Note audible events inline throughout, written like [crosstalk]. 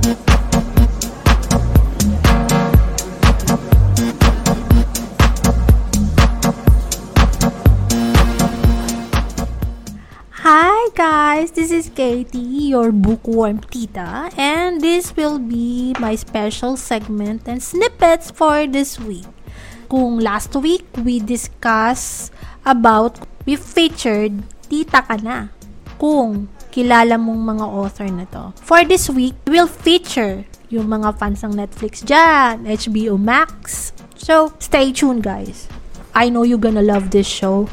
Hi guys, this is Katie, your bookworm tita, and this will be my special segment and snippets for this week. Kung last week we discussed about, we featured Tita Ka Na. Kung kilala mong mga author na to. For this week, we'll feature yung mga fans ng Netflix dyan, HBO Max. So, stay tuned guys. I know you're gonna love this show.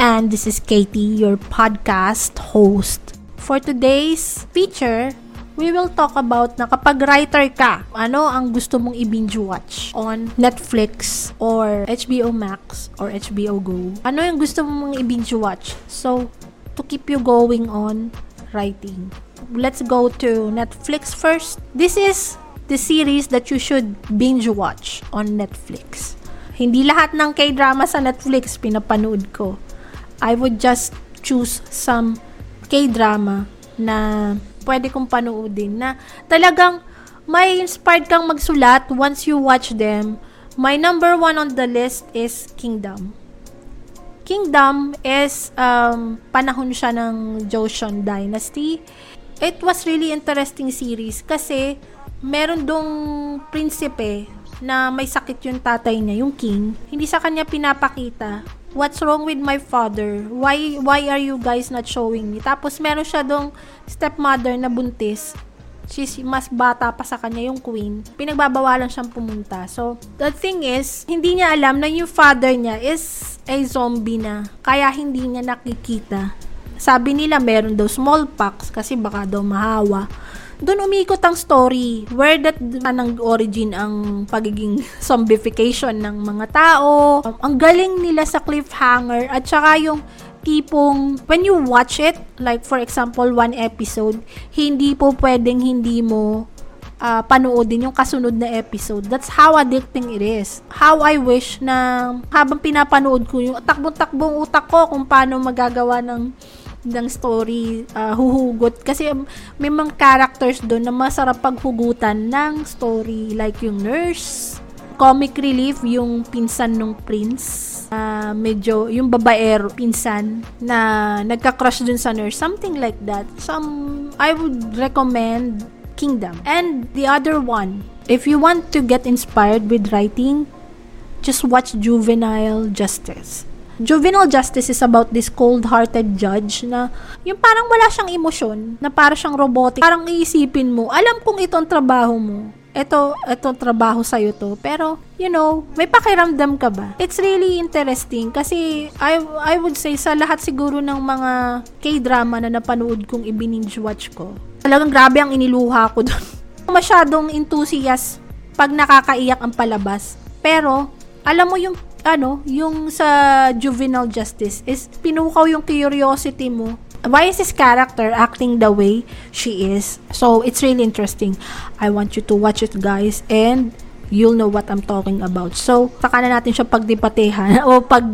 And this is Katie, your podcast host. For today's feature, we will talk about na kapag writer ka, ano ang gusto mong i-binge watch on Netflix or HBO Max or HBO Go. Ano yung gusto mong i-binge watch? So, to keep you going on writing. Let's go to Netflix first. This is the series that you should binge watch on Netflix. Hindi lahat ng K-drama sa Netflix pinapanood ko. I would just choose some K-drama na pwede kong panoodin na talagang may inspired kang magsulat once you watch them. My number one on the list is Kingdom. Kingdom is um, panahon siya ng Joseon Dynasty. It was really interesting series kasi meron dong prinsipe na may sakit yung tatay niya, yung king. Hindi sa kanya pinapakita what's wrong with my father? Why why are you guys not showing me? Tapos meron siya dong stepmother na buntis. She's mas bata pa sa kanya yung queen. Pinagbabawalan siyang pumunta. So, the thing is, hindi niya alam na yung father niya is a zombie na. Kaya hindi niya nakikita. Sabi nila meron daw smallpox kasi baka daw mahawa doon umikot ang story where that nang origin ang pagiging [laughs] zombification ng mga tao. Ang galing nila sa cliffhanger at saka yung tipong when you watch it, like for example, one episode, hindi po pwedeng hindi mo uh, panoodin yung kasunod na episode. That's how addicting it is. How I wish na habang pinapanood ko yung takbong-takbong utak ko kung paano magagawa ng ng story uh, huhugot kasi may mga characters doon na masarap paghugutan ng story like yung nurse comic relief yung pinsan ng prince uh, medyo yung babaero pinsan na nagka-crush dun sa nurse something like that some I would recommend Kingdom and the other one if you want to get inspired with writing just watch Juvenile Justice juvenile justice is about this cold-hearted judge na yung parang wala siyang emosyon, na para siyang robotic. Parang iisipin mo, alam kong itong trabaho mo. Ito, ito trabaho sa'yo to. Pero, you know, may pakiramdam ka ba? It's really interesting kasi I, I would say sa lahat siguro ng mga K-drama na napanood kong i-binge watch ko, talagang grabe ang iniluha ko doon. [laughs] Masyadong enthusiast pag nakakaiyak ang palabas. Pero, alam mo yung ano, yung sa juvenile justice is pinukaw yung curiosity mo. Why is this character acting the way she is? So, it's really interesting. I want you to watch it, guys, and you'll know what I'm talking about. So, saka na natin siya pagdebatehan [laughs] o pag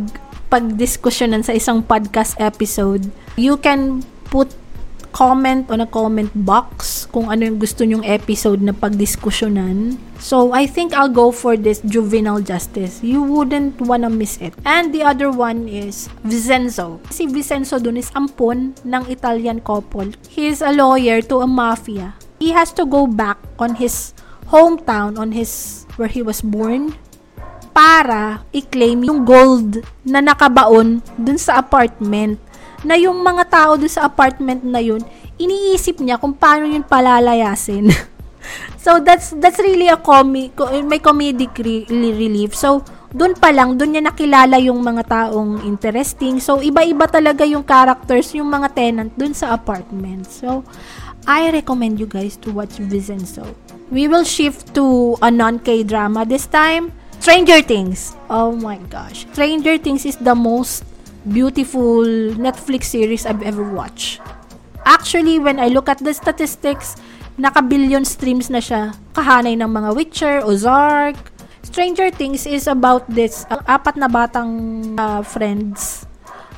pagdiskusyonan sa isang podcast episode. You can put comment on a comment box kung ano yung gusto nyong episode na pagdiskusyonan. So, I think I'll go for this juvenile justice. You wouldn't wanna miss it. And the other one is Vincenzo. Si Vincenzo dun is ampon ng Italian couple. He is a lawyer to a mafia. He has to go back on his hometown, on his where he was born, para i-claim yung gold na nakabaon dun sa apartment na yung mga tao doon sa apartment na yun, iniisip niya kung paano yun palalayasin. [laughs] so that's that's really a comic may comedic re- relief. So doon pa lang doon niya nakilala yung mga taong interesting. So iba-iba talaga yung characters, yung mga tenant doon sa apartment. So I recommend you guys to watch Vincenzo. We will shift to a non-K drama this time. Stranger Things. Oh my gosh. Stranger Things is the most beautiful Netflix series I've ever watched. Actually, when I look at the statistics, naka-billion streams na siya. Kahanay ng mga Witcher, Ozark. Stranger Things is about this uh, apat na batang uh, friends.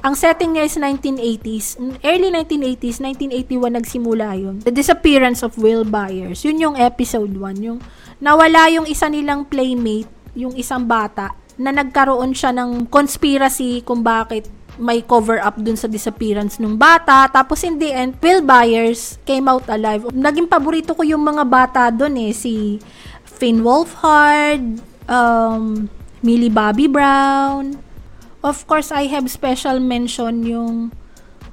Ang setting niya is 1980s. Early 1980s, 1981 nagsimula yun. The Disappearance of Will Byers. Yun yung episode 1. Yung nawala yung isa nilang playmate, yung isang bata, na nagkaroon siya ng conspiracy kung bakit may cover up dun sa disappearance ng bata. Tapos in the end, Will Byers came out alive. Naging paborito ko yung mga bata dun eh. Si Finn Wolfhard, um, Millie Bobby Brown, Of course, I have special mention yung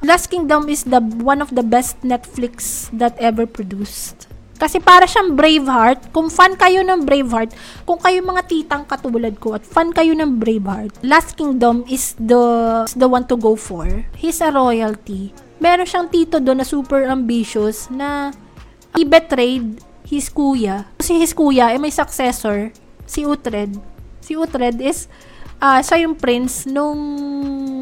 Last Kingdom is the one of the best Netflix that ever produced. Kasi para siyang Braveheart. Kung fan kayo ng Braveheart, kung kayo mga titang katulad ko at fan kayo ng Braveheart, Last Kingdom is the is the one to go for. He's a royalty. Meron siyang tito doon na super ambitious na he betrayed his kuya. Kasi his kuya ay may successor, si Uhtred. Si Uhtred is uh, siya yung prince nung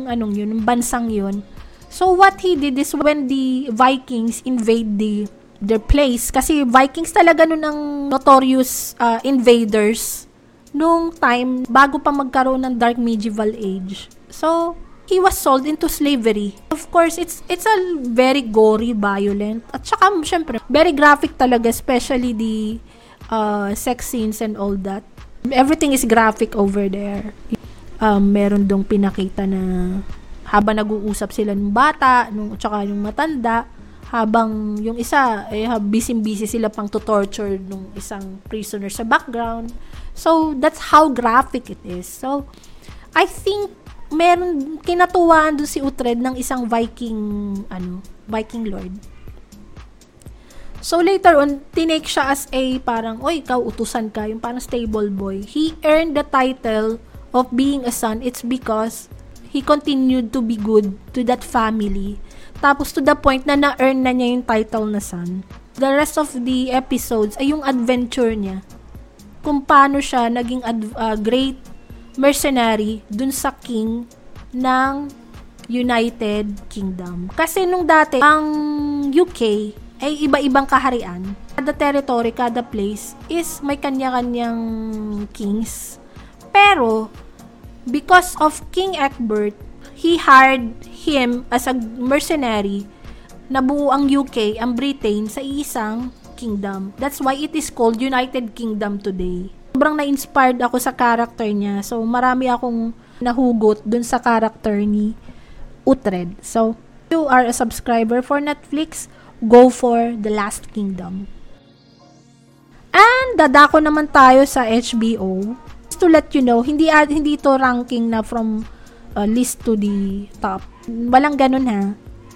anong yun, bansang yun. So what he did is when the Vikings invade the their place kasi Vikings talaga noon ang notorious uh, invaders nung time bago pa magkaroon ng dark medieval age. So he was sold into slavery. Of course, it's it's a very gory, violent, at saka syempre very graphic talaga, especially the uh, sex scenes and all that. Everything is graphic over there um, meron dong pinakita na habang nag-uusap sila ng bata, nung, tsaka yung matanda, habang yung isa, eh, busy-busy sila pang to torture nung isang prisoner sa background. So, that's how graphic it is. So, I think, meron, kinatuwaan doon si Uhtred ng isang Viking, ano, Viking lord. So, later on, tinake siya as a parang, oy, ikaw, utusan ka, yung parang stable boy. He earned the title of being a son, it's because he continued to be good to that family. Tapos to the point na na-earn na niya yung title na son. The rest of the episodes ay yung adventure niya. Kung paano siya naging ad- uh, great mercenary dun sa king ng United Kingdom. Kasi nung dati, ang UK ay iba-ibang kaharian. Kada territory, kada place is may kanya-kanyang kings pero, because of King Egbert, he hired him as a mercenary na buo ang UK, ang Britain, sa isang kingdom. That's why it is called United Kingdom today. Sobrang na-inspired ako sa character niya. So, marami akong nahugot dun sa character ni Uhtred. So, if you are a subscriber for Netflix, go for The Last Kingdom. And dadako naman tayo sa HBO to let you know, hindi hindi to ranking na from uh, list to the top. Walang ganun ha.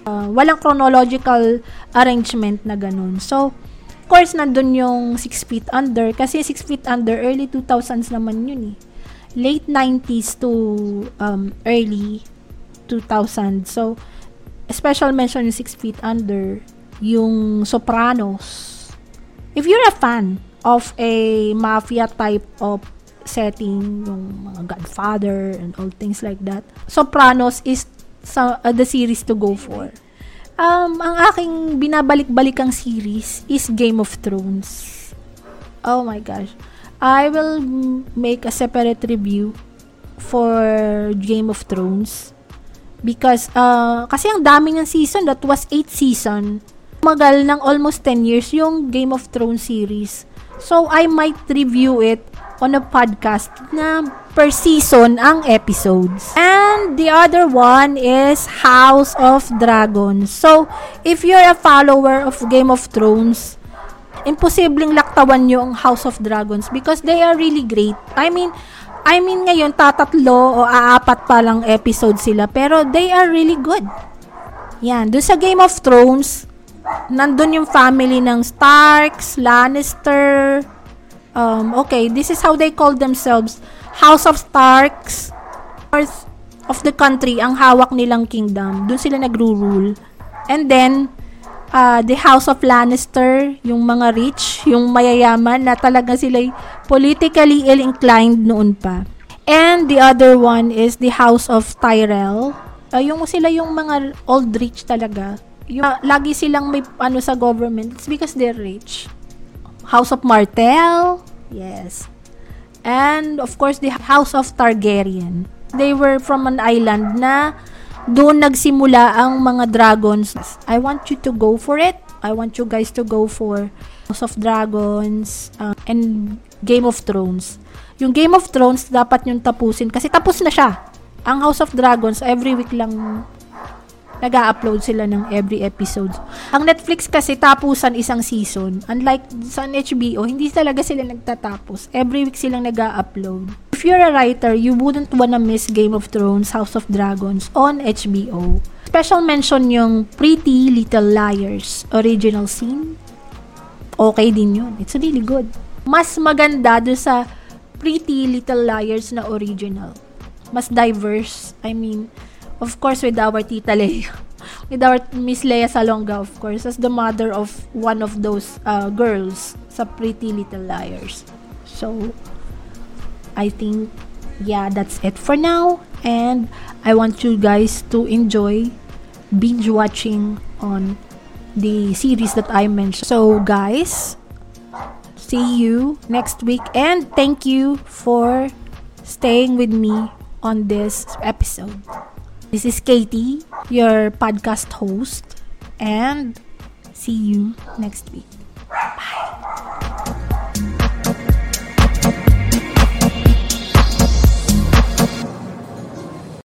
Uh, walang chronological arrangement na ganun. So, of course, nandun yung 6 feet under. Kasi 6 feet under, early 2000s naman yun eh. Late 90s to um, early 2000. So, special mention yung 6 feet under, yung Sopranos. If you're a fan of a mafia type of setting, yung mga Godfather and all things like that. Sopranos is sa, uh, the series to go for. Um, ang aking binabalik-balikang series is Game of Thrones. Oh my gosh. I will make a separate review for Game of Thrones because uh, kasi ang dami ng season that was 8 season magal ng almost 10 years yung Game of Thrones series so I might review it on a podcast na per season ang episodes. And the other one is House of Dragons. So, if you're a follower of Game of Thrones, imposibleng laktawan nyo ang House of Dragons because they are really great. I mean, I mean ngayon tatatlo o aapat pa lang episode sila pero they are really good. Yan, doon sa Game of Thrones, nandun yung family ng Starks, Lannister, um, okay, this is how they call themselves. House of Starks, north of the country, ang hawak nilang kingdom. Doon sila nagro-rule. And then, uh, the House of Lannister, yung mga rich, yung mayayaman na talaga sila politically ill-inclined noon pa. And the other one is the House of Tyrell. Uh, yung sila yung mga old rich talaga. Yung, uh, lagi silang may ano sa government. It's because they're rich. House of Martell. Yes. And of course, the House of Targaryen. They were from an island na doon nagsimula ang mga dragons. I want you to go for it. I want you guys to go for House of Dragons uh, and Game of Thrones. Yung Game of Thrones, dapat yung tapusin kasi tapos na siya. Ang House of Dragons, every week lang nag upload sila ng every episode. Ang Netflix kasi tapusan isang season. Unlike sa HBO, hindi talaga sila nagtatapos. Every week silang nag upload If you're a writer, you wouldn't wanna miss Game of Thrones, House of Dragons on HBO. Special mention yung Pretty Little Liars original scene. Okay din yun. It's really good. Mas maganda do sa Pretty Little Liars na original. Mas diverse. I mean, of course with our Tita Leia. [laughs] with our Miss Leia Salonga, of course, as the mother of one of those uh, girls sa Pretty Little Liars. So, I think, yeah, that's it for now. And I want you guys to enjoy binge watching on the series that I mentioned. So, guys, see you next week. And thank you for staying with me on this episode. This is Katie, your podcast host, and see you next week.